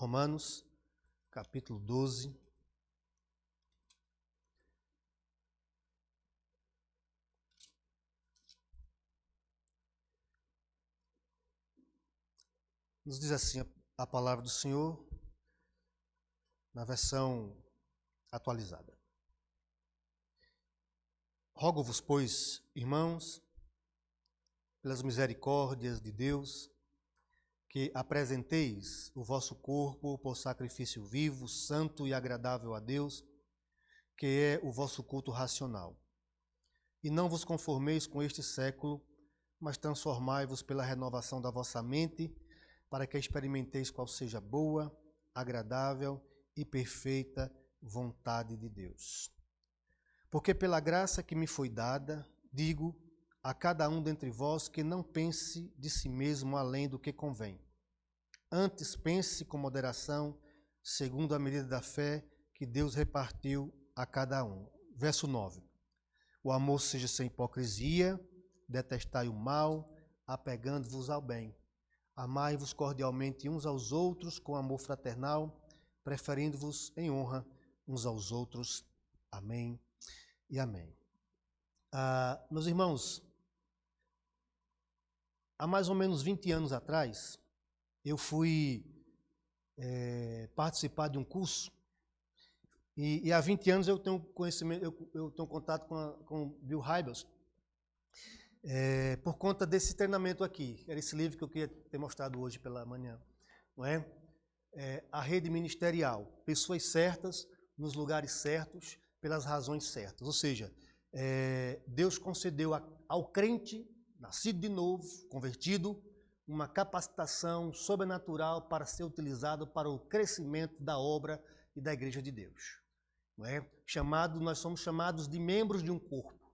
Romanos, capítulo 12. Nos diz assim a palavra do Senhor, na versão atualizada. Rogo-vos, pois, irmãos, pelas misericórdias de Deus, que apresenteis o vosso corpo por sacrifício vivo, santo e agradável a Deus, que é o vosso culto racional. E não vos conformeis com este século, mas transformai-vos pela renovação da vossa mente, para que experimenteis qual seja a boa, agradável e perfeita vontade de Deus. Porque pela graça que me foi dada, digo a cada um dentre vós que não pense de si mesmo além do que convém. Antes pense com moderação, segundo a medida da fé que Deus repartiu a cada um. Verso 9. O amor seja sem hipocrisia, detestai o mal, apegando-vos ao bem. Amai-vos cordialmente uns aos outros com amor fraternal, preferindo-vos em honra uns aos outros. Amém e amém. Ah, meus irmãos, há mais ou menos 20 anos atrás, eu fui é, participar de um curso e, e, há 20 anos eu tenho conhecimento, eu, eu tenho contato com, a, com Bill Hybels é, por conta desse treinamento aqui. Era esse livro que eu queria ter mostrado hoje pela manhã, não é? é a rede ministerial, pessoas certas nos lugares certos pelas razões certas. Ou seja, é, Deus concedeu a, ao crente nascido de novo, convertido, uma capacitação sobrenatural para ser utilizado para o crescimento da obra e da igreja de Deus. Não é? Chamado, nós somos chamados de membros de um corpo.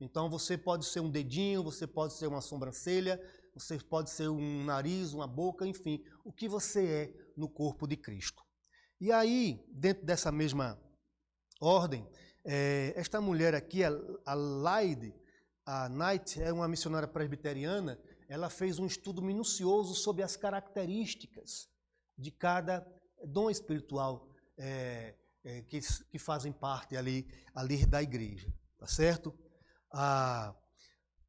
Então você pode ser um dedinho, você pode ser uma sobrancelha, você pode ser um nariz, uma boca, enfim, o que você é no corpo de Cristo. E aí, dentro dessa mesma ordem, é, esta mulher aqui, a Laide, a Knight é uma missionária presbiteriana, ela fez um estudo minucioso sobre as características de cada dom espiritual é, é, que, que, fazem parte ali, ali da igreja, tá certo? Ah,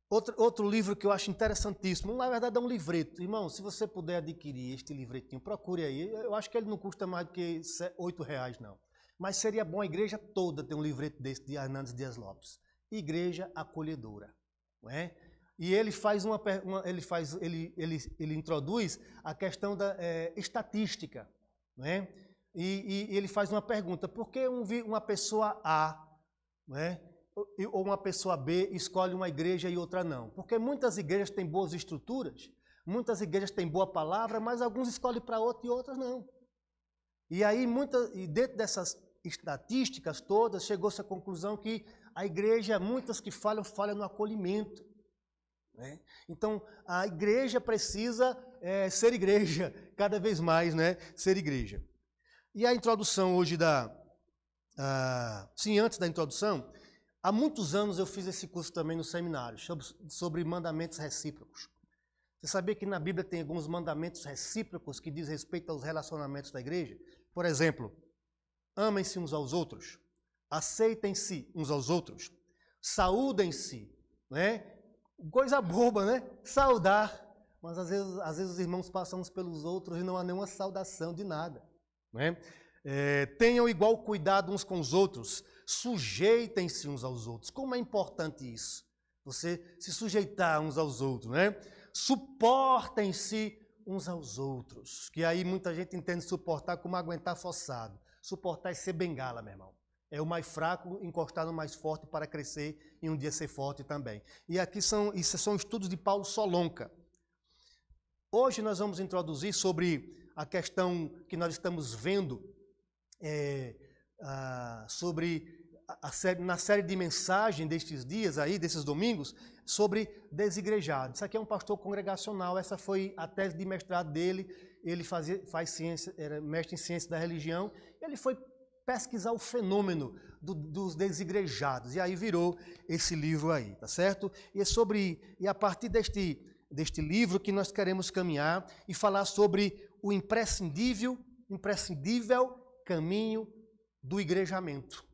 outro, outro livro que eu acho interessantíssimo, na verdade é um livreto. Irmão, se você puder adquirir este livretinho, procure aí. Eu acho que ele não custa mais do que oito reais, não. Mas seria bom a igreja toda ter um livreto desse de Hernandes Dias Lopes igreja acolhedora. Não é? E ele faz uma, uma, ele faz ele, ele, ele introduz a questão da é, estatística, não é? E, e, ele faz uma pergunta: por que um, uma pessoa A, não é? ou uma pessoa B escolhe uma igreja e outra não? Porque muitas igrejas têm boas estruturas, muitas igrejas têm boa palavra, mas alguns escolhem para outra e outras não. E aí, muita, e dentro dessas estatísticas todas, chegou-se à conclusão que a igreja, muitas que falham, falham no acolhimento. Né? Então, a igreja precisa é, ser igreja, cada vez mais, né? Ser igreja. E a introdução hoje da. sim, antes da introdução, há muitos anos eu fiz esse curso também no seminário, sobre, sobre mandamentos recíprocos. Você sabia que na Bíblia tem alguns mandamentos recíprocos que diz respeito aos relacionamentos da igreja? Por exemplo, amem-se uns aos outros aceitem-se uns aos outros, saúdem-se, né? Coisa boba, né? Saudar. Mas às vezes, às vezes os irmãos passam uns pelos outros e não há nenhuma saudação de nada. Né? É, tenham igual cuidado uns com os outros, sujeitem-se uns aos outros. Como é importante isso? Você se sujeitar uns aos outros, né? Suportem-se uns aos outros. Que aí muita gente entende suportar como aguentar forçado. Suportar é ser bengala, meu irmão. É o mais fraco encostar no mais forte para crescer e um dia ser forte também. E aqui são, isso são estudos de Paulo Solonca. Hoje nós vamos introduzir sobre a questão que nós estamos vendo é, a, sobre a, a série, na série de mensagem destes dias aí, desses domingos, sobre desigrejados. Isso aqui é um pastor congregacional, essa foi a tese de mestrado dele. Ele fazia, faz ciência, era mestre em ciência da religião. Ele foi pesquisar o fenômeno do, dos desigrejados. E aí virou esse livro aí, tá certo? E é sobre e a partir deste deste livro que nós queremos caminhar e falar sobre o imprescindível imprescindível caminho do igrejamento,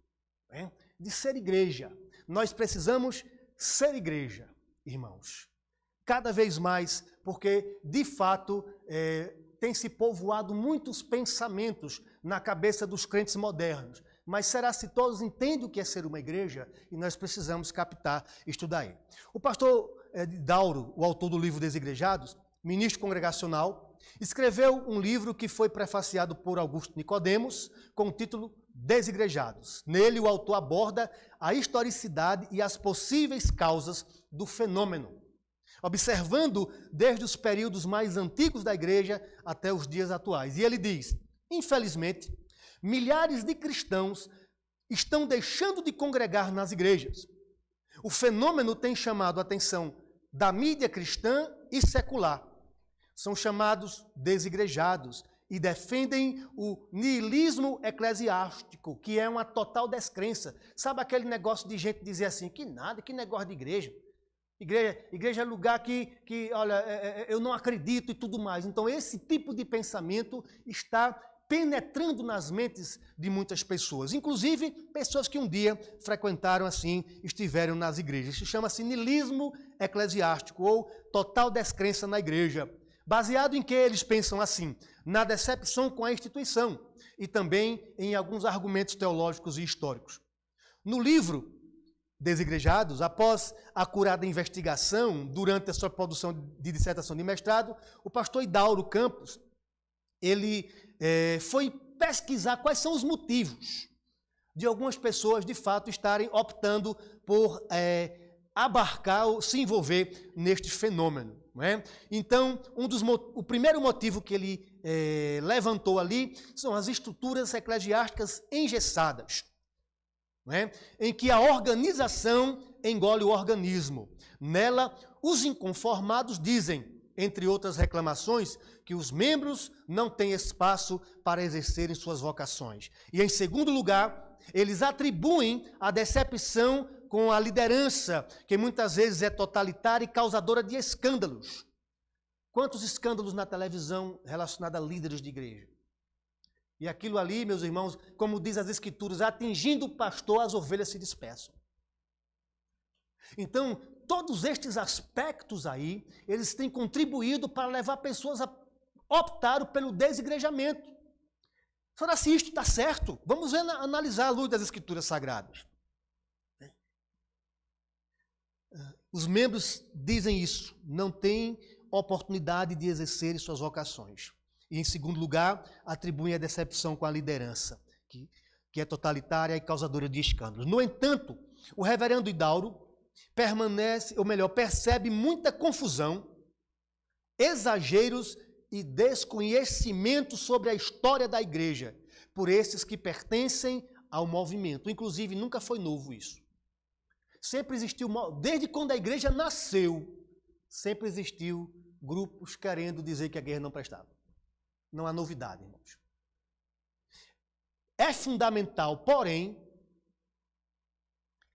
né? de ser igreja. Nós precisamos ser igreja, irmãos. Cada vez mais, porque de fato é, tem se povoado muitos pensamentos na cabeça dos crentes modernos. Mas será se todos entendem o que é ser uma igreja? E nós precisamos captar isto daí. O pastor é, Dauro, o autor do livro Desigrejados, ministro congregacional, escreveu um livro que foi prefaciado por Augusto Nicodemos com o título Desigrejados. Nele, o autor aborda a historicidade e as possíveis causas do fenômeno, observando desde os períodos mais antigos da igreja até os dias atuais. E ele diz: infelizmente, milhares de cristãos estão deixando de congregar nas igrejas. O fenômeno tem chamado a atenção da mídia cristã e secular. São chamados desigrejados e defendem o niilismo eclesiástico, que é uma total descrença. Sabe aquele negócio de gente dizer assim, que nada, que negócio de igreja. Igreja, igreja é lugar que, que olha, é, é, eu não acredito e tudo mais. Então, esse tipo de pensamento está penetrando nas mentes de muitas pessoas, inclusive pessoas que um dia frequentaram assim, estiveram nas igrejas. Isso chama-se nilismo eclesiástico ou total descrença na igreja. Baseado em que eles pensam assim? Na decepção com a instituição e também em alguns argumentos teológicos e históricos. No livro Desigrejados, após a curada investigação, durante a sua produção de dissertação de mestrado, o pastor Idauro Campos, ele é, foi pesquisar quais são os motivos de algumas pessoas, de fato, estarem optando por é, abarcar ou se envolver neste fenômeno. É? Então, um dos, o primeiro motivo que ele é, levantou ali são as estruturas eclesiásticas engessadas, é? em que a organização engole o organismo. Nela, os inconformados dizem, entre outras reclamações, que os membros não têm espaço para exercerem suas vocações. E, em segundo lugar, eles atribuem a decepção com a liderança, que muitas vezes é totalitária e causadora de escândalos. Quantos escândalos na televisão relacionados a líderes de igreja? E aquilo ali, meus irmãos, como diz as Escrituras, atingindo o pastor, as ovelhas se dispersam. Então, todos estes aspectos aí, eles têm contribuído para levar pessoas a optar pelo desigrejamento. Será se isto está certo? Vamos analisar a luz das Escrituras Sagradas. Os membros dizem isso, não têm oportunidade de exercer suas vocações. E, em segundo lugar, atribuem a decepção com a liderança, que, que é totalitária e causadora de escândalos. No entanto, o reverendo Idauro permanece, ou melhor, percebe muita confusão, exageros e desconhecimento sobre a história da igreja por esses que pertencem ao movimento. Inclusive, nunca foi novo isso. Sempre existiu, desde quando a igreja nasceu, sempre existiu grupos querendo dizer que a guerra não prestava. Não há novidade, irmãos. É fundamental, porém,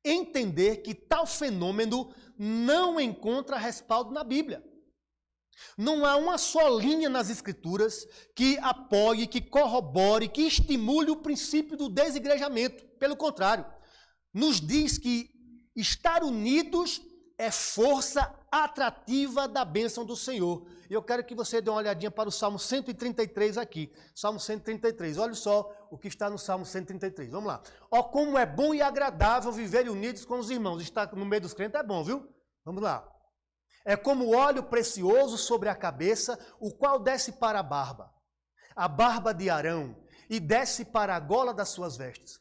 entender que tal fenômeno não encontra respaldo na Bíblia. Não há uma só linha nas Escrituras que apoie, que corrobore, que estimule o princípio do desigrejamento. Pelo contrário, nos diz que estar unidos é força atrativa da bênção do Senhor. E eu quero que você dê uma olhadinha para o Salmo 133 aqui. Salmo 133. Olha só o que está no Salmo 133. Vamos lá. Ó, como é bom e agradável viver unidos com os irmãos. Estar no meio dos crentes é bom, viu? Vamos lá. É como óleo precioso sobre a cabeça, o qual desce para a barba, a barba de Arão, e desce para a gola das suas vestes.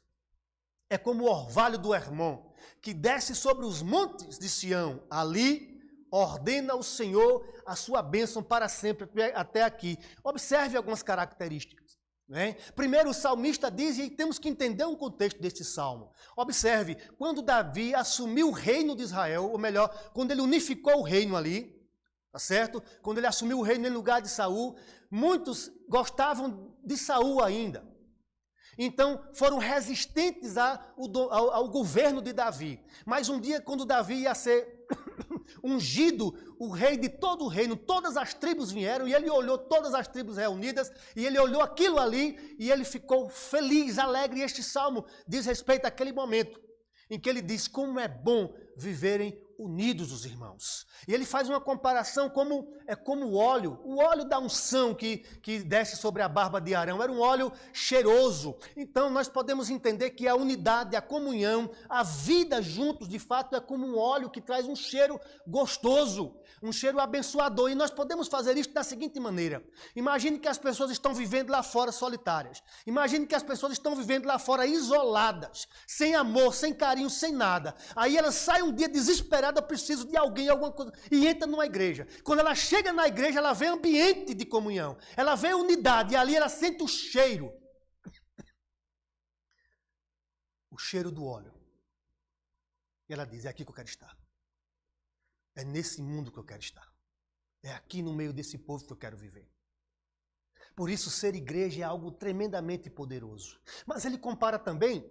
É como o orvalho do Hermon, que desce sobre os montes de Sião. Ali ordena o Senhor a sua bênção para sempre, até aqui. Observe algumas características. Né? Primeiro, o salmista diz, e temos que entender um contexto deste salmo. Observe, quando Davi assumiu o reino de Israel, ou melhor, quando ele unificou o reino ali, tá certo? Quando ele assumiu o reino em lugar de Saul, muitos gostavam de Saul ainda. Então, foram resistentes ao, ao, ao governo de Davi. Mas um dia, quando Davi ia ser ungido, o rei de todo o reino, todas as tribos vieram e ele olhou todas as tribos reunidas e ele olhou aquilo ali e ele ficou feliz, alegre. E este salmo diz respeito àquele momento em que ele diz como é bom viverem unidos os irmãos. E ele faz uma comparação como é como o óleo, o óleo da unção que, que desce sobre a barba de Arão, era um óleo cheiroso. Então nós podemos entender que a unidade, a comunhão, a vida juntos, de fato, é como um óleo que traz um cheiro gostoso um cheiro abençoador. E nós podemos fazer isso da seguinte maneira: imagine que as pessoas estão vivendo lá fora solitárias. Imagine que as pessoas estão vivendo lá fora isoladas, sem amor, sem carinho, sem nada. Aí elas saem um dia desesperada, preciso de alguém, alguma coisa, e entra numa igreja. Quando ela chega na igreja, ela vê ambiente de comunhão, ela vê unidade, e ali ela sente o cheiro. O cheiro do óleo. E ela diz: É aqui que eu quero estar. É nesse mundo que eu quero estar. É aqui no meio desse povo que eu quero viver. Por isso, ser igreja é algo tremendamente poderoso. Mas ele compara também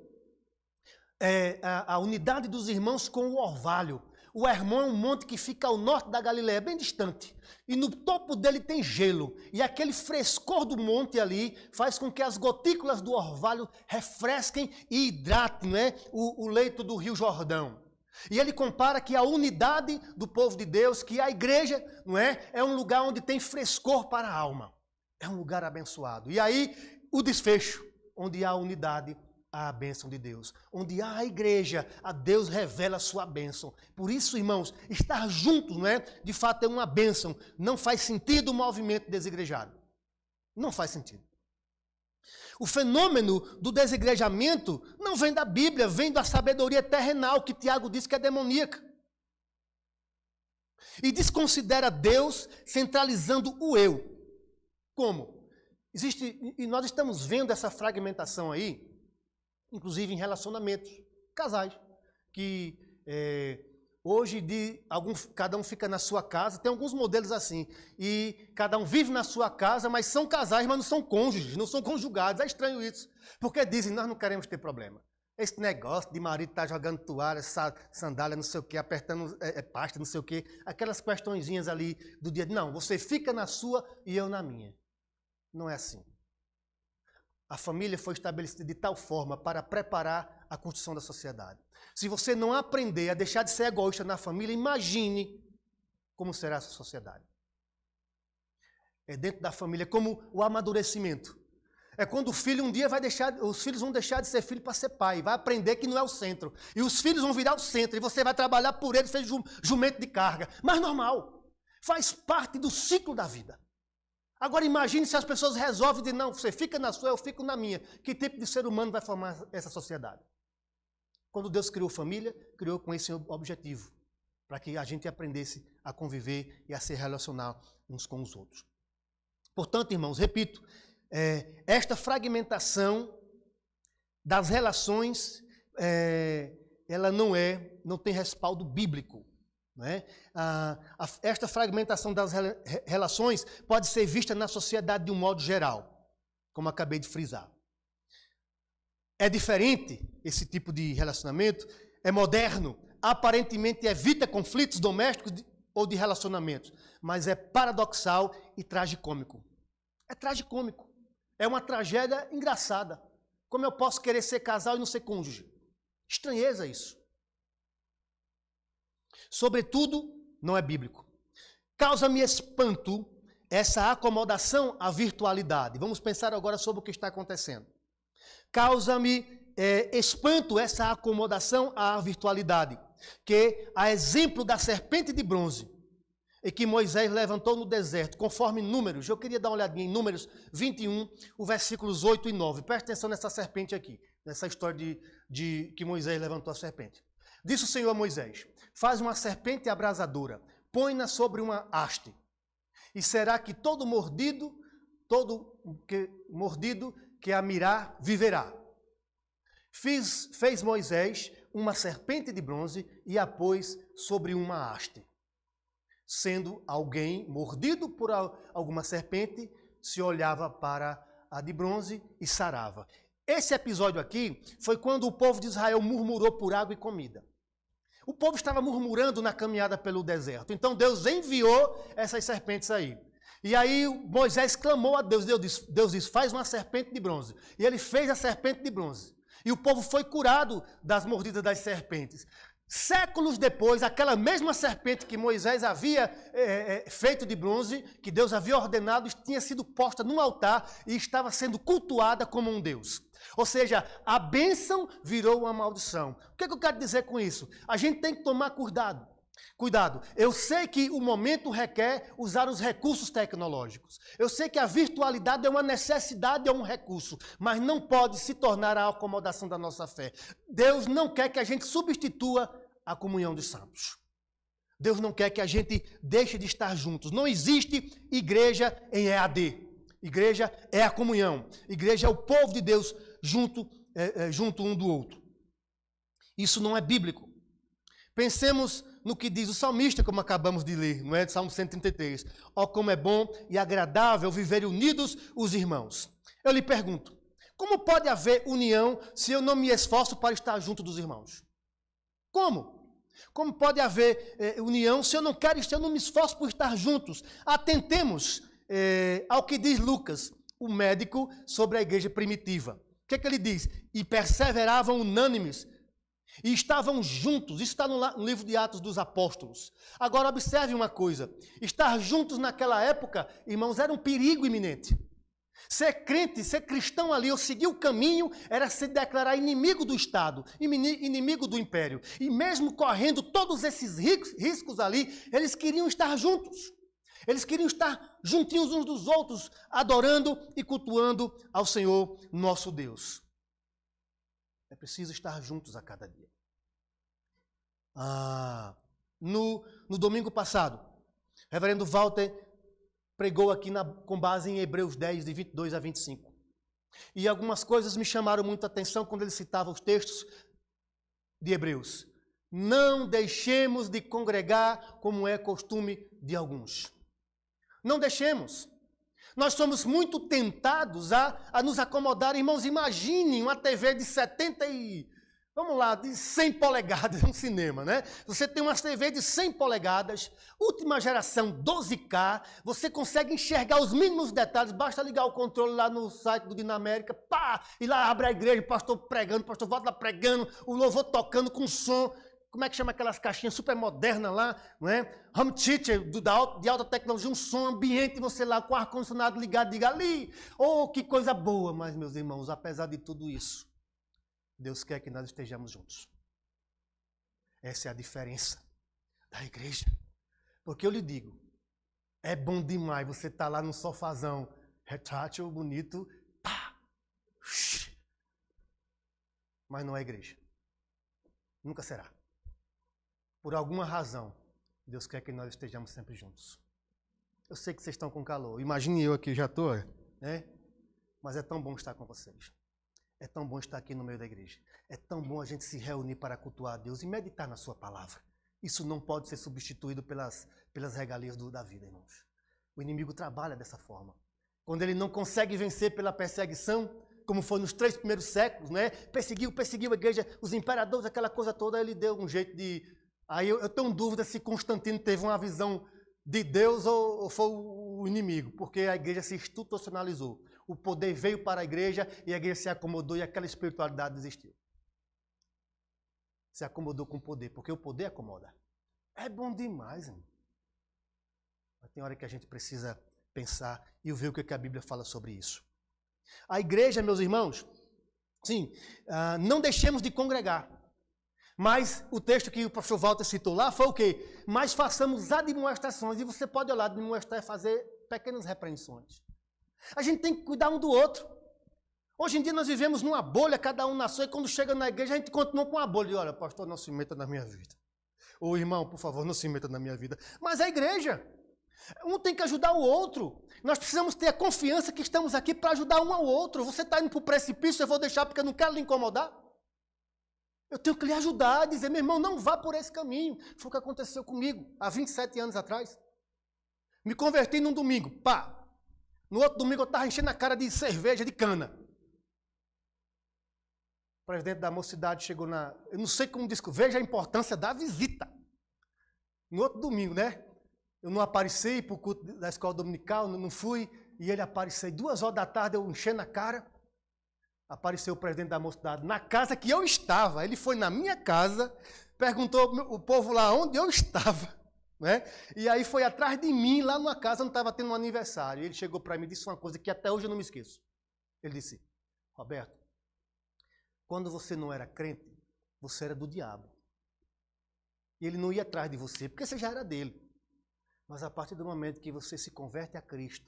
é, a, a, unidade dos irmãos com o orvalho. O Hermon é um monte que fica ao norte da Galiléia, bem distante. E no topo dele tem gelo. E aquele frescor do monte ali faz com que as gotículas do orvalho refresquem e hidratem né, o, o leito do rio Jordão. E ele compara que a unidade do povo de Deus, que a igreja, não é, é um lugar onde tem frescor para a alma. É um lugar abençoado. E aí o desfecho, onde há unidade, há a bênção de Deus. Onde há a igreja, a Deus revela a sua bênção. Por isso, irmãos, estar juntos, não é? De fato é uma bênção. Não faz sentido o movimento desigrejado. Não faz sentido. O fenômeno do desigrejamento não vem da Bíblia, vem da sabedoria terrenal que Tiago diz que é demoníaca. E desconsidera Deus centralizando o eu. Como? Existe, e nós estamos vendo essa fragmentação aí, inclusive em relacionamentos, casais, que é, Hoje, de algum, cada um fica na sua casa, tem alguns modelos assim. E cada um vive na sua casa, mas são casais, mas não são cônjuges, não são conjugados. É estranho isso. Porque dizem, nós não queremos ter problema. Esse negócio de marido estar tá jogando toalha, sandália, não sei o quê, apertando é, é, pasta, não sei o quê, aquelas questõezinhas ali do dia. Não, você fica na sua e eu na minha. Não é assim. A família foi estabelecida de tal forma para preparar a construção da sociedade. Se você não aprender a deixar de ser egoísta na família, imagine como será essa sociedade. É dentro da família, como o amadurecimento. É quando o filho um dia vai deixar, os filhos vão deixar de ser filho para ser pai, vai aprender que não é o centro. E os filhos vão virar o centro, e você vai trabalhar por eles, seja jumento de carga. Mas normal, faz parte do ciclo da vida. Agora imagine se as pessoas resolvem de não, você fica na sua, eu fico na minha. Que tipo de ser humano vai formar essa sociedade? Quando Deus criou família, criou com esse objetivo, para que a gente aprendesse a conviver e a se relacionar uns com os outros. Portanto, irmãos, repito, é, esta fragmentação das relações, é, ela não é, não tem respaldo bíblico. É? a, a, esta fragmentação das re, relações pode ser vista na sociedade de um modo geral, como acabei de frisar. É diferente esse tipo de relacionamento, é moderno, aparentemente evita conflitos domésticos ou de relacionamentos, mas é paradoxal e tragicômico. É tragicômico. É uma tragédia engraçada. Como eu posso querer ser casal e não ser cônjuge? Estranheza isso. Sobretudo, não é bíblico. Causa-me espanto essa acomodação à virtualidade. Vamos pensar agora sobre o que está acontecendo. Causa-me é, espanto essa acomodação à virtualidade, que, a exemplo da serpente de bronze, e que Moisés levantou no deserto, conforme números, eu queria dar uma olhadinha em números 21, o versículos 8 e 9. Presta atenção nessa serpente aqui, nessa história de, de que Moisés levantou a serpente. Disse o Senhor a Moisés: Faz uma serpente abrasadora, põe-na sobre uma haste, e será que todo mordido, todo que, mordido que a mirar viverá. Fiz, fez Moisés uma serpente de bronze e a pôs sobre uma haste. Sendo alguém mordido por alguma serpente, se olhava para a de bronze e sarava. Esse episódio aqui foi quando o povo de Israel murmurou por água e comida. O povo estava murmurando na caminhada pelo deserto. Então Deus enviou essas serpentes aí. E aí Moisés clamou a Deus. Deus disse, Deus disse: faz uma serpente de bronze. E ele fez a serpente de bronze. E o povo foi curado das mordidas das serpentes. Séculos depois, aquela mesma serpente que Moisés havia é, é, feito de bronze, que Deus havia ordenado, tinha sido posta num altar e estava sendo cultuada como um Deus. Ou seja, a bênção virou uma maldição. O que, é que eu quero dizer com isso? A gente tem que tomar cuidado. Cuidado, eu sei que o momento requer usar os recursos tecnológicos. Eu sei que a virtualidade é uma necessidade, é um recurso, mas não pode se tornar a acomodação da nossa fé. Deus não quer que a gente substitua a comunhão dos santos. Deus não quer que a gente deixe de estar juntos. Não existe igreja em EAD. Igreja é a comunhão. Igreja é o povo de Deus junto, é, é, junto um do outro. Isso não é bíblico. Pensemos no que diz o salmista, como acabamos de ler, não é? Salmo 133. Ó, oh, como é bom e agradável viver unidos os irmãos. Eu lhe pergunto, como pode haver união se eu não me esforço para estar junto dos irmãos? Como? Como pode haver eh, união se eu não quero, se eu não me esforço por estar juntos? Atentemos eh, ao que diz Lucas, o médico, sobre a igreja primitiva. O que, é que ele diz? E perseveravam unânimes e estavam juntos. Isso está no livro de Atos dos Apóstolos. Agora, observe uma coisa: estar juntos naquela época, irmãos, era um perigo iminente. Ser crente, ser cristão ali, ou seguir o caminho, era se declarar inimigo do Estado, inimigo do império. E mesmo correndo todos esses riscos ali, eles queriam estar juntos. Eles queriam estar juntinhos uns dos outros, adorando e cultuando ao Senhor nosso Deus. É preciso estar juntos a cada dia. Ah, no, no domingo passado, reverendo Walter pregou aqui na, com base em Hebreus 10, de 22 a 25. E algumas coisas me chamaram muita atenção quando ele citava os textos de Hebreus. Não deixemos de congregar como é costume de alguns. Não deixemos. Nós somos muito tentados a, a nos acomodar. Irmãos, imaginem uma TV de 70 e. Vamos lá, de 100 polegadas no cinema, né? Você tem uma TV de 100 polegadas, última geração 12K, você consegue enxergar os mínimos detalhes, basta ligar o controle lá no site do Dinamérica, pá, e lá abre a igreja, o pastor pregando, o pastor volta lá pregando, o louvor tocando com som como é que chama aquelas caixinhas super modernas lá, não é? Home theater do, da, de alta tecnologia, um som ambiente, você lá com o ar-condicionado ligado, diga ali, oh, que coisa boa. Mas, meus irmãos, apesar de tudo isso, Deus quer que nós estejamos juntos. Essa é a diferença da igreja. Porque eu lhe digo, é bom demais você estar tá lá no sofazão, retrátil, bonito, pá, mas não é igreja. Nunca será. Por alguma razão, Deus quer que nós estejamos sempre juntos. Eu sei que vocês estão com calor. Imagine eu aqui, já estou, né? Mas é tão bom estar com vocês. É tão bom estar aqui no meio da igreja. É tão bom a gente se reunir para cultuar a Deus e meditar na Sua palavra. Isso não pode ser substituído pelas, pelas regalias do, da vida, irmãos. O inimigo trabalha dessa forma. Quando ele não consegue vencer pela perseguição, como foi nos três primeiros séculos, né? Perseguiu, perseguiu a igreja, os imperadores, aquela coisa toda, ele deu um jeito de Aí eu, eu tenho dúvida se Constantino teve uma visão de Deus ou, ou foi o inimigo, porque a igreja se institucionalizou. O poder veio para a igreja e a igreja se acomodou e aquela espiritualidade desistiu. Se acomodou com o poder, porque o poder acomoda. É bom demais, irmão. Mas tem hora que a gente precisa pensar e ver o que a Bíblia fala sobre isso. A igreja, meus irmãos, sim, uh, não deixemos de congregar. Mas o texto que o professor Walter citou lá foi o quê? Mas façamos admoestações. E você pode olhar, admoestar é fazer pequenas repreensões. A gente tem que cuidar um do outro. Hoje em dia nós vivemos numa bolha, cada um na sua, e quando chega na igreja a gente continua com a bolha. E olha, pastor, não se meta na minha vida. Ou irmão, por favor, não se meta na minha vida. Mas a igreja. Um tem que ajudar o outro. Nós precisamos ter a confiança que estamos aqui para ajudar um ao outro. Você está indo para o precipício, eu vou deixar porque eu não quero lhe incomodar. Eu tenho que lhe ajudar a dizer, meu irmão, não vá por esse caminho. Foi o que aconteceu comigo há 27 anos atrás. Me converti num domingo, pá. No outro domingo eu estava enchendo a cara de cerveja, de cana. O presidente da mocidade chegou na. Eu não sei como disco. Veja a importância da visita. No outro domingo, né? Eu não apareci para o culto da escola dominical, não fui, e ele apareceu. Duas horas da tarde, eu enchendo a cara. Apareceu o presidente da mocidade na casa que eu estava. Ele foi na minha casa, perguntou o povo lá onde eu estava. Né? E aí foi atrás de mim, lá numa casa, não estava tendo um aniversário. Ele chegou para mim e disse uma coisa que até hoje eu não me esqueço. Ele disse: Roberto, quando você não era crente, você era do diabo. E ele não ia atrás de você, porque você já era dele. Mas a partir do momento que você se converte a Cristo,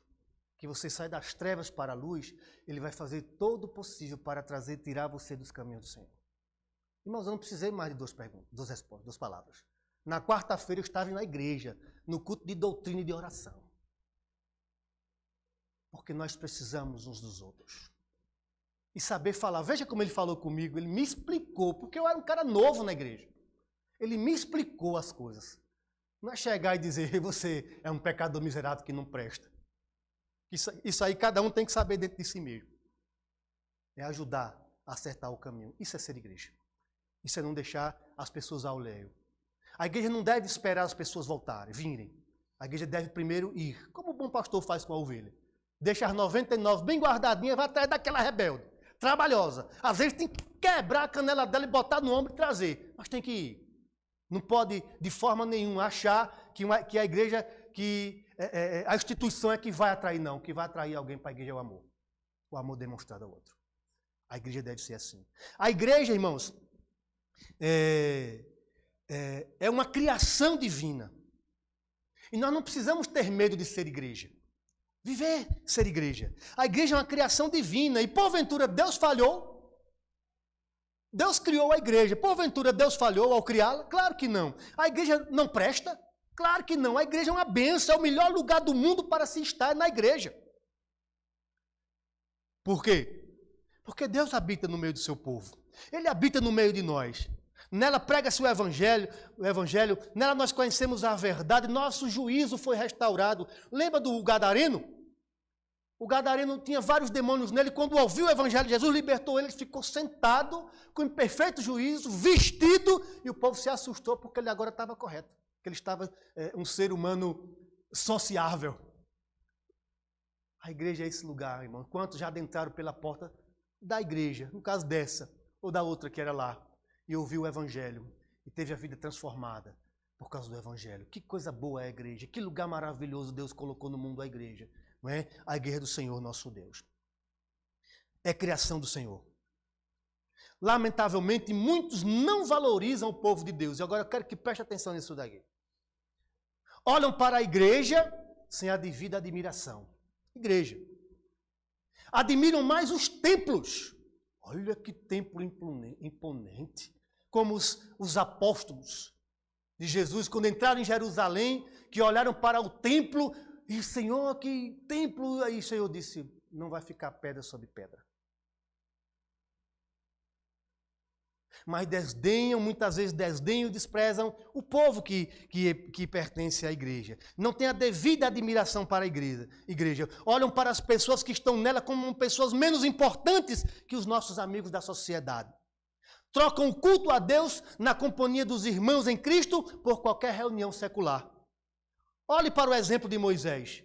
que você sai das trevas para a luz, ele vai fazer todo o possível para trazer, tirar você dos caminhos do Senhor. Irmãos, eu não precisei mais de duas perguntas, duas respostas, duas palavras. Na quarta-feira eu estava na igreja, no culto de doutrina e de oração. Porque nós precisamos uns dos outros. E saber falar. Veja como ele falou comigo, ele me explicou, porque eu era um cara novo na igreja. Ele me explicou as coisas. Não é chegar e dizer, você é um pecador miserável que não presta. Isso, isso aí cada um tem que saber dentro de si mesmo. É ajudar a acertar o caminho. Isso é ser igreja. Isso é não deixar as pessoas ao léu. A igreja não deve esperar as pessoas voltarem, virem. A igreja deve primeiro ir, como o bom pastor faz com a ovelha. Deixa as 99 bem guardadinhas, vai atrás daquela rebelde, trabalhosa. Às vezes tem que quebrar a canela dela e botar no ombro e trazer, mas tem que ir. Não pode, de forma nenhuma, achar que, uma, que a igreja, que é, é, é, a instituição é que vai atrair, não. Que vai atrair alguém para a igreja é o amor. O amor demonstrado ao outro. A igreja deve ser assim. A igreja, irmãos, é, é, é uma criação divina. E nós não precisamos ter medo de ser igreja. Viver ser igreja. A igreja é uma criação divina. E porventura Deus falhou? Deus criou a igreja. Porventura Deus falhou ao criá-la? Claro que não. A igreja não presta? Claro que não. A igreja é uma benção. É o melhor lugar do mundo para se estar na igreja. Por quê? Porque Deus habita no meio do seu povo. Ele habita no meio de nós. Nela prega-se o evangelho, o evangelho, nela nós conhecemos a verdade, nosso juízo foi restaurado. Lembra do gadareno? O gadareno tinha vários demônios nele, quando ouviu o evangelho, Jesus libertou ele, ele ficou sentado com perfeito juízo, vestido, e o povo se assustou porque ele agora estava correto, que ele estava é, um ser humano sociável. A igreja é esse lugar, irmão. Quantos já adentraram pela porta da igreja, no caso dessa, ou da outra que era lá, e ouviu o Evangelho e teve a vida transformada por causa do Evangelho. Que coisa boa é a igreja, que lugar maravilhoso Deus colocou no mundo a igreja, não é? A igreja do Senhor nosso Deus. É criação do Senhor. Lamentavelmente, muitos não valorizam o povo de Deus. E agora eu quero que preste atenção nisso daqui. Olham para a igreja sem a devida admiração. Igreja. Admiram mais os templos. Olha que templo imponente como os, os apóstolos de Jesus, quando entraram em Jerusalém, que olharam para o templo, e Senhor, que templo! Aí o Senhor disse: não vai ficar pedra sobre pedra. Mas desdenham, muitas vezes desdenham e desprezam o povo que, que, que pertence à igreja. Não tem a devida admiração para a igreja, igreja. Olham para as pessoas que estão nela como pessoas menos importantes que os nossos amigos da sociedade trocam o culto a Deus na companhia dos irmãos em Cristo por qualquer reunião secular. Olhe para o exemplo de Moisés.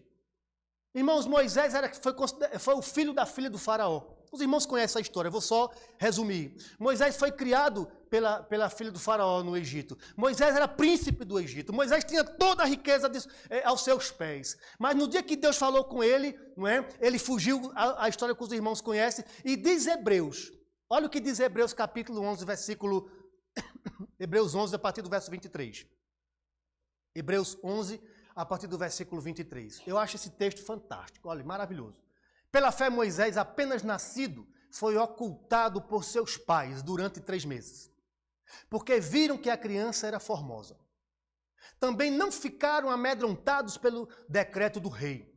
Irmãos, Moisés era, foi, foi o filho da filha do faraó. Os irmãos conhecem a história, eu vou só resumir. Moisés foi criado pela, pela filha do faraó no Egito. Moisés era príncipe do Egito. Moisés tinha toda a riqueza de, é, aos seus pés. Mas no dia que Deus falou com ele, não é? ele fugiu, a, a história que os irmãos conhecem, e diz Hebreus, Olha o que diz Hebreus capítulo 11, versículo. Hebreus 11, a partir do verso 23. Hebreus 11, a partir do versículo 23. Eu acho esse texto fantástico, olha, maravilhoso. Pela fé, Moisés, apenas nascido, foi ocultado por seus pais durante três meses, porque viram que a criança era formosa. Também não ficaram amedrontados pelo decreto do rei.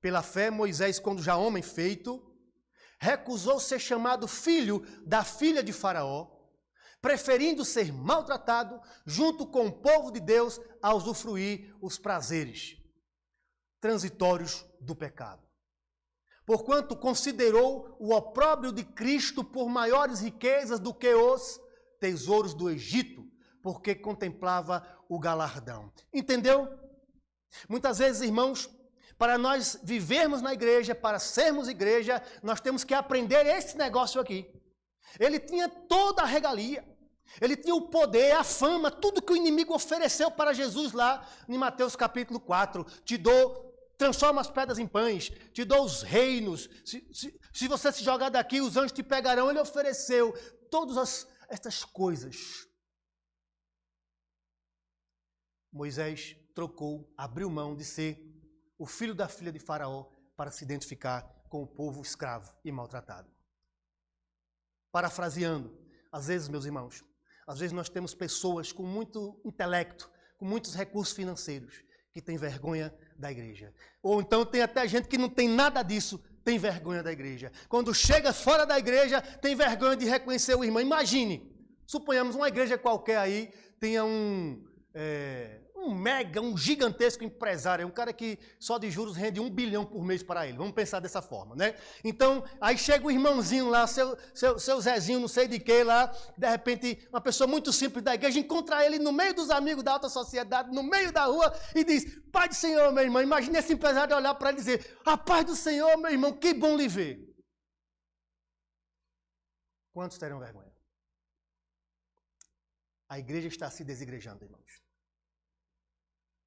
Pela fé, Moisés, quando já homem feito, recusou ser chamado filho da filha de Faraó, preferindo ser maltratado junto com o povo de Deus a usufruir os prazeres transitórios do pecado. Porquanto considerou o opróbrio de Cristo por maiores riquezas do que os tesouros do Egito, porque contemplava o galardão. Entendeu? Muitas vezes, irmãos, para nós vivermos na igreja, para sermos igreja, nós temos que aprender esse negócio aqui. Ele tinha toda a regalia. Ele tinha o poder, a fama, tudo que o inimigo ofereceu para Jesus lá em Mateus capítulo 4. Te dou, transforma as pedras em pães, te dou os reinos. Se, se, se você se jogar daqui, os anjos te pegarão. Ele ofereceu todas as, essas coisas. Moisés trocou, abriu mão de ser o filho da filha de Faraó para se identificar com o povo escravo e maltratado. Parafraseando, às vezes, meus irmãos, às vezes nós temos pessoas com muito intelecto, com muitos recursos financeiros, que têm vergonha da igreja. Ou então tem até gente que não tem nada disso, tem vergonha da igreja. Quando chega fora da igreja, tem vergonha de reconhecer o irmão. Imagine, suponhamos uma igreja qualquer aí tenha um, é, um mega, um gigantesco empresário, um cara que só de juros rende um bilhão por mês para ele. Vamos pensar dessa forma, né? Então, aí chega o irmãozinho lá, seu, seu, seu Zezinho, não sei de que lá, de repente, uma pessoa muito simples da igreja, encontra ele no meio dos amigos da alta sociedade, no meio da rua, e diz: Pai do Senhor, meu irmão. Imagine esse empresário olhar para ele e dizer: A paz do Senhor, meu irmão, que bom lhe ver. Quantos terão vergonha? A igreja está se desigrejando, irmãos.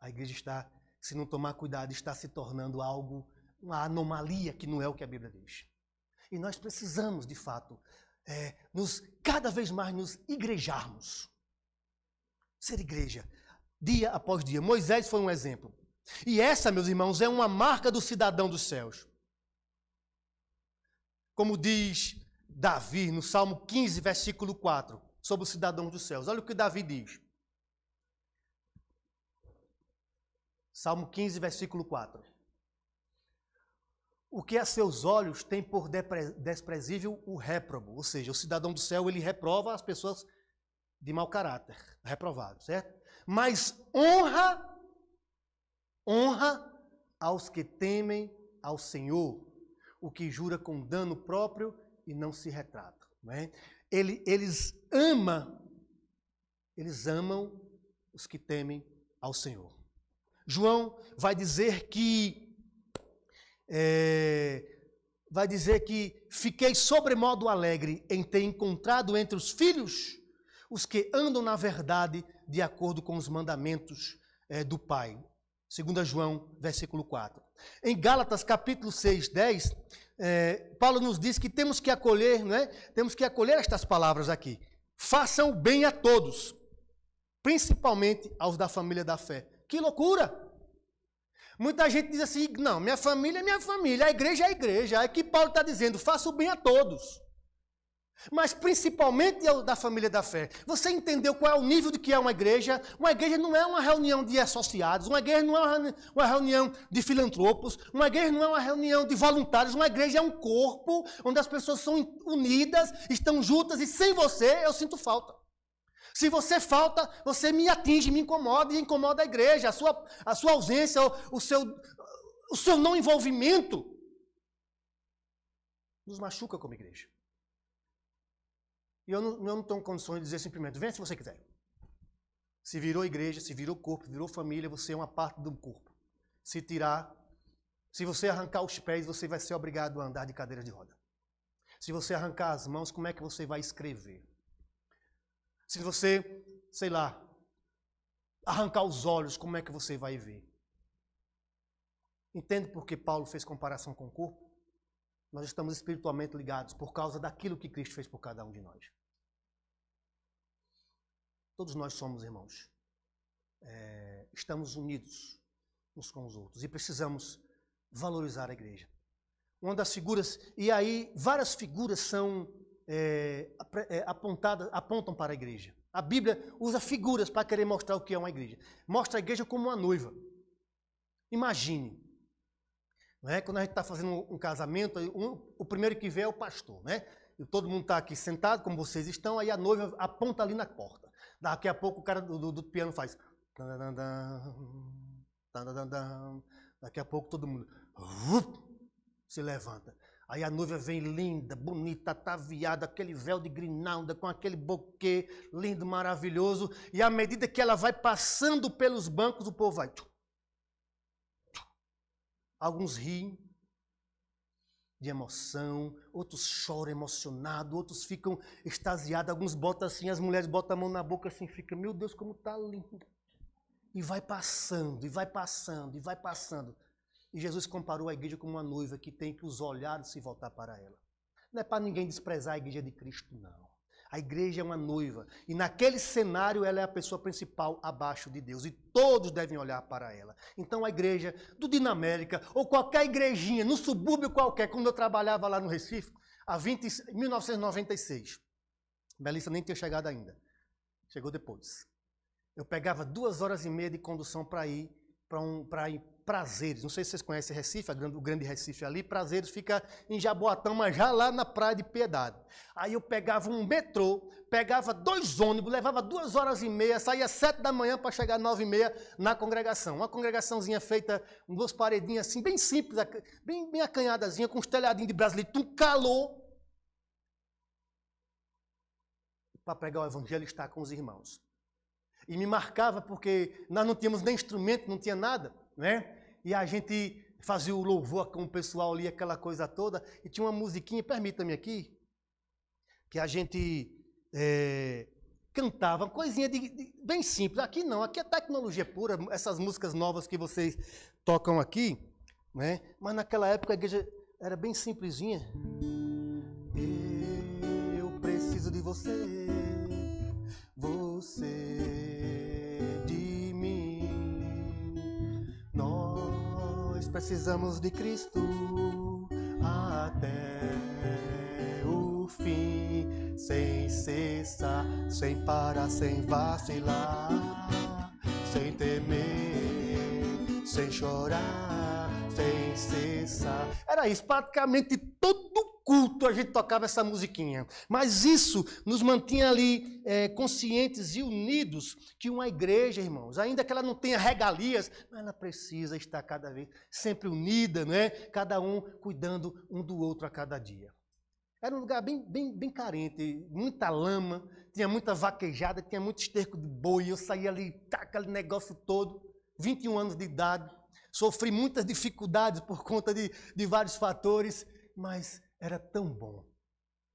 A igreja está, se não tomar cuidado, está se tornando algo, uma anomalia que não é o que a Bíblia diz. E nós precisamos, de fato, é, nos cada vez mais nos igrejarmos. Ser igreja, dia após dia. Moisés foi um exemplo. E essa, meus irmãos, é uma marca do cidadão dos céus. Como diz Davi no Salmo 15, versículo 4, sobre o cidadão dos céus. Olha o que Davi diz. Salmo 15, versículo 4. O que a seus olhos tem por desprezível o réprobo, ou seja, o cidadão do céu, ele reprova as pessoas de mau caráter, reprovado, certo? Mas honra, honra aos que temem ao Senhor, o que jura com dano próprio e não se retrata. Não é? Ele, eles amam, eles amam os que temem ao Senhor. João vai dizer que é, vai dizer que fiquei sobremodo alegre em ter encontrado entre os filhos os que andam na verdade de acordo com os mandamentos é, do Pai. Segundo João, versículo 4. Em Gálatas, capítulo 6, 10, é, Paulo nos diz que temos que acolher, não é? Temos que acolher estas palavras aqui. Façam bem a todos, principalmente aos da família da fé. Que loucura! Muita gente diz assim: não, minha família é minha família, a igreja é a igreja. Aí que Paulo está dizendo: faça o bem a todos. Mas principalmente da família da fé. Você entendeu qual é o nível de que é uma igreja? Uma igreja não é uma reunião de associados, uma igreja não é uma reunião de filantropos, uma igreja não é uma reunião de voluntários, uma igreja é um corpo onde as pessoas são unidas, estão juntas e sem você eu sinto falta. Se você falta, você me atinge, me incomoda e incomoda a igreja. A sua, a sua ausência, o, o, seu, o seu não envolvimento nos machuca como igreja. E eu não, eu não condições de dizer simplesmente, venha se você quiser. Se virou igreja, se virou corpo, virou família, você é uma parte do corpo. Se tirar, se você arrancar os pés, você vai ser obrigado a andar de cadeira de roda. Se você arrancar as mãos, como é que você vai escrever? Se você, sei lá, arrancar os olhos, como é que você vai ver? Entende por que Paulo fez comparação com o corpo? Nós estamos espiritualmente ligados por causa daquilo que Cristo fez por cada um de nós. Todos nós somos irmãos. É, estamos unidos uns com os outros e precisamos valorizar a igreja. Uma das figuras, e aí várias figuras são é, é, apontam para a igreja. A Bíblia usa figuras para querer mostrar o que é uma igreja. Mostra a igreja como uma noiva. Imagine. Não é? Quando a gente está fazendo um casamento, um, o primeiro que vê é o pastor. Né? E todo mundo está aqui sentado, como vocês estão, aí a noiva aponta ali na porta. Daqui a pouco o cara do, do, do piano faz. Daqui a pouco todo mundo se levanta. Aí a noiva vem linda, bonita, ataviada, aquele véu de grinalda, com aquele buquê lindo, maravilhoso. E à medida que ela vai passando pelos bancos, o povo vai. Alguns riem de emoção, outros choram emocionado, outros ficam extasiados, alguns botam assim, as mulheres botam a mão na boca assim, fica, meu Deus, como está lindo. E vai passando, e vai passando, e vai passando. E Jesus comparou a igreja com uma noiva que tem que os olhares se voltar para ela. Não é para ninguém desprezar a igreja de Cristo, não. A igreja é uma noiva. E naquele cenário ela é a pessoa principal abaixo de Deus. E todos devem olhar para ela. Então a igreja do Dinamérica, ou qualquer igrejinha, no subúrbio qualquer, quando eu trabalhava lá no Recife, a 20, 1996. Melissa nem tinha chegado ainda. Chegou depois. Eu pegava duas horas e meia de condução para ir para um, Prazeres. Não sei se vocês conhecem Recife, o grande Recife ali. Prazeres fica em Jaboatão, mas já lá na Praia de Piedade. Aí eu pegava um metrô, pegava dois ônibus, levava duas horas e meia, saía sete da manhã para chegar nove e meia na congregação. Uma congregaçãozinha feita, com duas paredinhas assim, bem simples, bem, bem acanhadazinha, com uns telhadinhos de brasilito, um calor. Para pregar o evangelho e estar com os irmãos. E me marcava porque nós não tínhamos nem instrumento, não tinha nada né? E a gente fazia o louvor com o pessoal ali, aquela coisa toda, e tinha uma musiquinha, permita-me aqui, que a gente é, cantava, coisinha de, de, bem simples. Aqui não, aqui é tecnologia pura, essas músicas novas que vocês tocam aqui, né? Mas naquela época a igreja era bem simplesinha. Eu preciso de você, você precisamos de Cristo até o fim, sem cessar, sem parar, sem vacilar, sem temer, sem chorar, sem cessar. Era isso, praticamente todo culto a gente tocava essa musiquinha. Mas isso nos mantinha ali é, conscientes e unidos que uma igreja, irmãos, ainda que ela não tenha regalias, mas ela precisa estar cada vez sempre unida, não é? Cada um cuidando um do outro a cada dia. Era um lugar bem, bem, bem carente, muita lama, tinha muita vaquejada, tinha muito esterco de boi, eu saía ali, tá, aquele negócio todo, 21 anos de idade, sofri muitas dificuldades por conta de, de vários fatores, mas era tão bom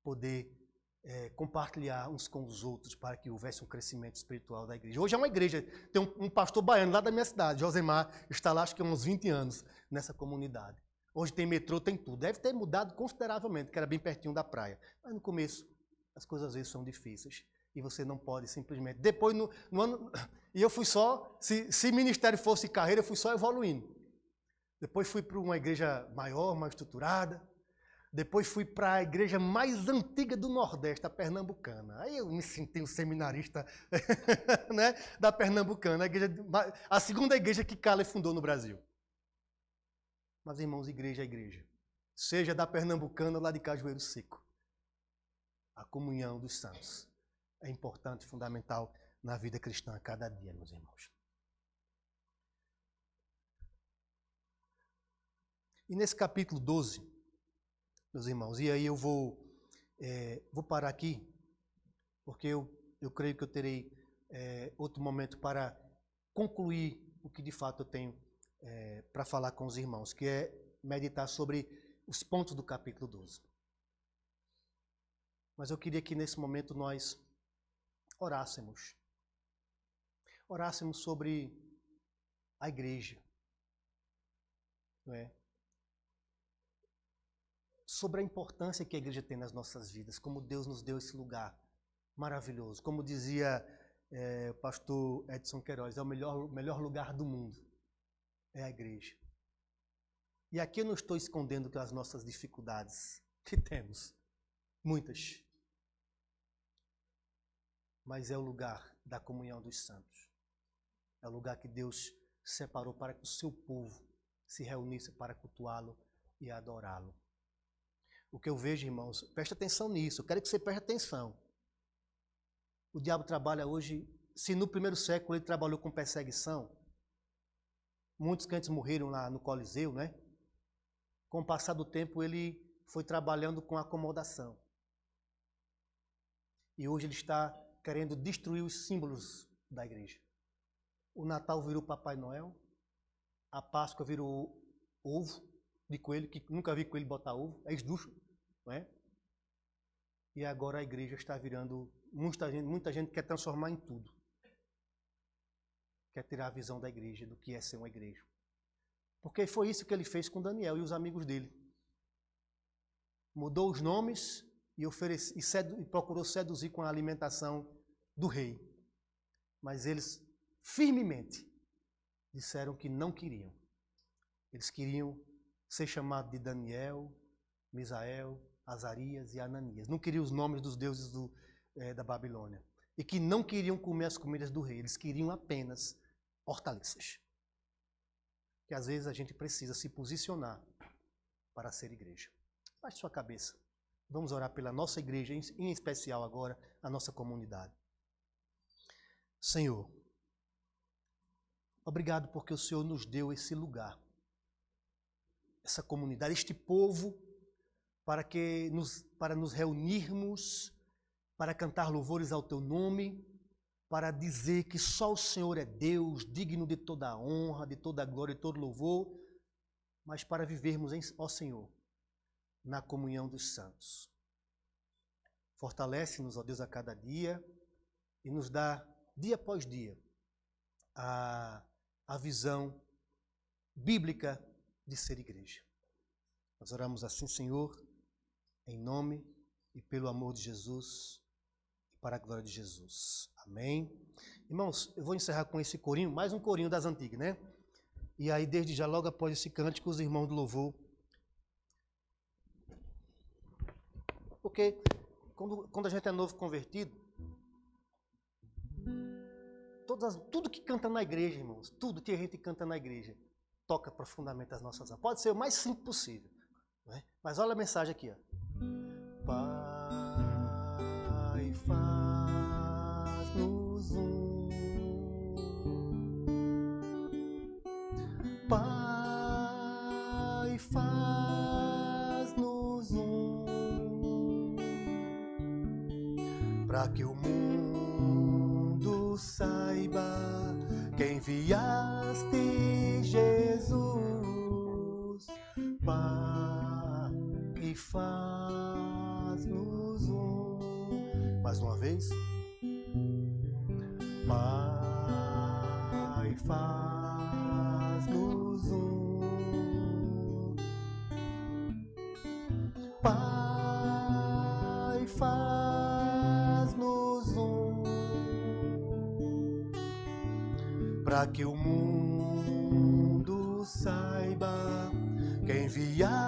poder é, compartilhar uns com os outros para que houvesse um crescimento espiritual da igreja. Hoje é uma igreja, tem um, um pastor baiano lá da minha cidade, Josemar, está lá acho que há uns 20 anos nessa comunidade. Hoje tem metrô, tem tudo. Deve ter mudado consideravelmente, que era bem pertinho da praia. Mas no começo, as coisas às vezes são difíceis. E você não pode simplesmente. Depois, no, no ano. E eu fui só. Se, se ministério fosse carreira, eu fui só evoluindo. Depois fui para uma igreja maior, mais estruturada. Depois fui para a igreja mais antiga do Nordeste, a Pernambucana. Aí eu me senti um seminarista né, da Pernambucana, a, igreja, a segunda igreja que Cala fundou no Brasil. Mas, irmãos, igreja é igreja. Seja da Pernambucana ou lá de Cajueiro Seco. A comunhão dos santos é importante, fundamental na vida cristã a cada dia, meus irmãos. E nesse capítulo 12, meus irmãos. E aí eu vou, é, vou parar aqui, porque eu, eu creio que eu terei é, outro momento para concluir o que de fato eu tenho é, para falar com os irmãos, que é meditar sobre os pontos do capítulo 12. Mas eu queria que nesse momento nós orássemos. Orássemos sobre a igreja. Não é? Sobre a importância que a igreja tem nas nossas vidas, como Deus nos deu esse lugar maravilhoso. Como dizia é, o pastor Edson Queiroz, é o melhor, melhor lugar do mundo, é a igreja. E aqui eu não estou escondendo as nossas dificuldades, que temos, muitas. Mas é o lugar da comunhão dos santos. É o lugar que Deus separou para que o seu povo se reunisse para cultuá-lo e adorá-lo. O que eu vejo, irmãos, preste atenção nisso, eu quero que você preste atenção. O diabo trabalha hoje, se no primeiro século ele trabalhou com perseguição, muitos crentes morreram lá no Coliseu, né? com o passar do tempo, ele foi trabalhando com acomodação. E hoje ele está querendo destruir os símbolos da igreja. O Natal virou Papai Noel, a Páscoa virou ovo de coelho, que nunca vi coelho botar ovo, é esducho, não é? E agora a igreja está virando, muita gente, muita gente quer transformar em tudo. Quer tirar a visão da igreja, do que é ser uma igreja. Porque foi isso que ele fez com Daniel e os amigos dele. Mudou os nomes e, ofereci, e, sedu, e procurou seduzir com a alimentação do rei. Mas eles firmemente disseram que não queriam. Eles queriam ser chamados de Daniel, Misael, Azarias e Ananias. Não queriam os nomes dos deuses do, é, da Babilônia. E que não queriam comer as comidas do rei. Eles queriam apenas hortaliças. Que às vezes a gente precisa se posicionar para ser igreja. Baixe sua cabeça. Vamos orar pela nossa igreja, em especial agora a nossa comunidade. Senhor, obrigado porque o Senhor nos deu esse lugar, essa comunidade, este povo, para que nos, para nos reunirmos, para cantar louvores ao Teu nome, para dizer que só o Senhor é Deus, digno de toda a honra, de toda a glória e todo louvor, mas para vivermos, em, ó Senhor, na comunhão dos santos. Fortalece-nos, ó Deus, a cada dia e nos dá, dia após dia, a, a visão bíblica de ser igreja. Nós oramos assim, Senhor, em nome e pelo amor de Jesus para a glória de Jesus. Amém. Irmãos, eu vou encerrar com esse corinho, mais um corinho das antigas, né? E aí, desde já, logo após esse cântico, os irmãos do louvor. Porque quando, quando a gente é novo convertido, todas, tudo que canta na igreja, irmãos, tudo que a gente canta na igreja, toca profundamente as nossas almas. Pode ser o mais simples possível. Né? Mas olha a mensagem aqui. Ó. Pai, faz-nos um. Pai, faz-nos um. Para que o mundo saiba que enviaste Jesus. Faz-nos um. Mais uma vez. Pai, faz-nos um. Pai, faz-nos um. Para que o mundo saiba que enviaste